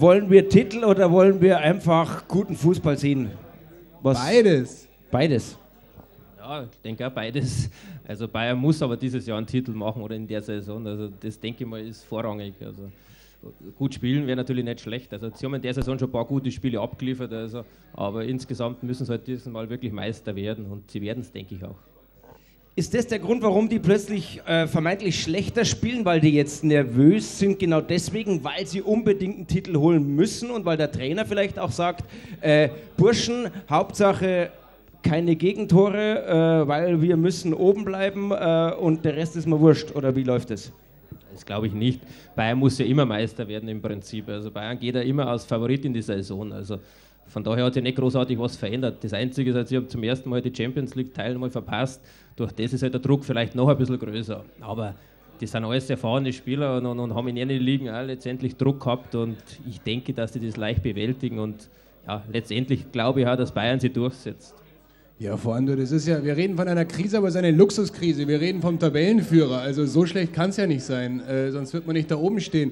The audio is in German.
wollen wir Titel oder wollen wir einfach guten Fußball sehen? Was? Beides. Beides. Ja, ich denke auch beides. Also Bayern muss aber dieses Jahr einen Titel machen oder in der Saison. Also das denke ich mal ist vorrangig. Also gut spielen wäre natürlich nicht schlecht. Also sie haben in der Saison schon ein paar gute Spiele abgeliefert, also, aber insgesamt müssen sie halt dieses Mal wirklich Meister werden und sie werden es, denke ich auch. Ist das der Grund, warum die plötzlich äh, vermeintlich schlechter spielen, weil die jetzt nervös sind? Genau deswegen, weil sie unbedingt einen Titel holen müssen und weil der Trainer vielleicht auch sagt, äh, Burschen, Hauptsache keine Gegentore, äh, weil wir müssen oben bleiben äh, und der Rest ist mir wurscht. Oder wie läuft es? Das glaube ich nicht. Bayern muss ja immer Meister werden im Prinzip. Also Bayern geht ja immer als Favorit in die Saison. Also von daher hat sich nicht großartig was verändert. Das Einzige ist, sie haben zum ersten Mal die Champions League Teilnahme verpasst. Durch das ist halt der Druck vielleicht noch ein bisschen größer. Aber die sind alles erfahrene Spieler und, und, und haben in ihren Ligen auch letztendlich Druck gehabt und ich denke, dass sie das leicht bewältigen und ja, letztendlich glaube ich auch, dass Bayern sie durchsetzt. Ja, vor allem, das ist ja, wir reden von einer Krise, aber es ist eine Luxuskrise. Wir reden vom Tabellenführer. Also so schlecht kann es ja nicht sein, äh, sonst wird man nicht da oben stehen.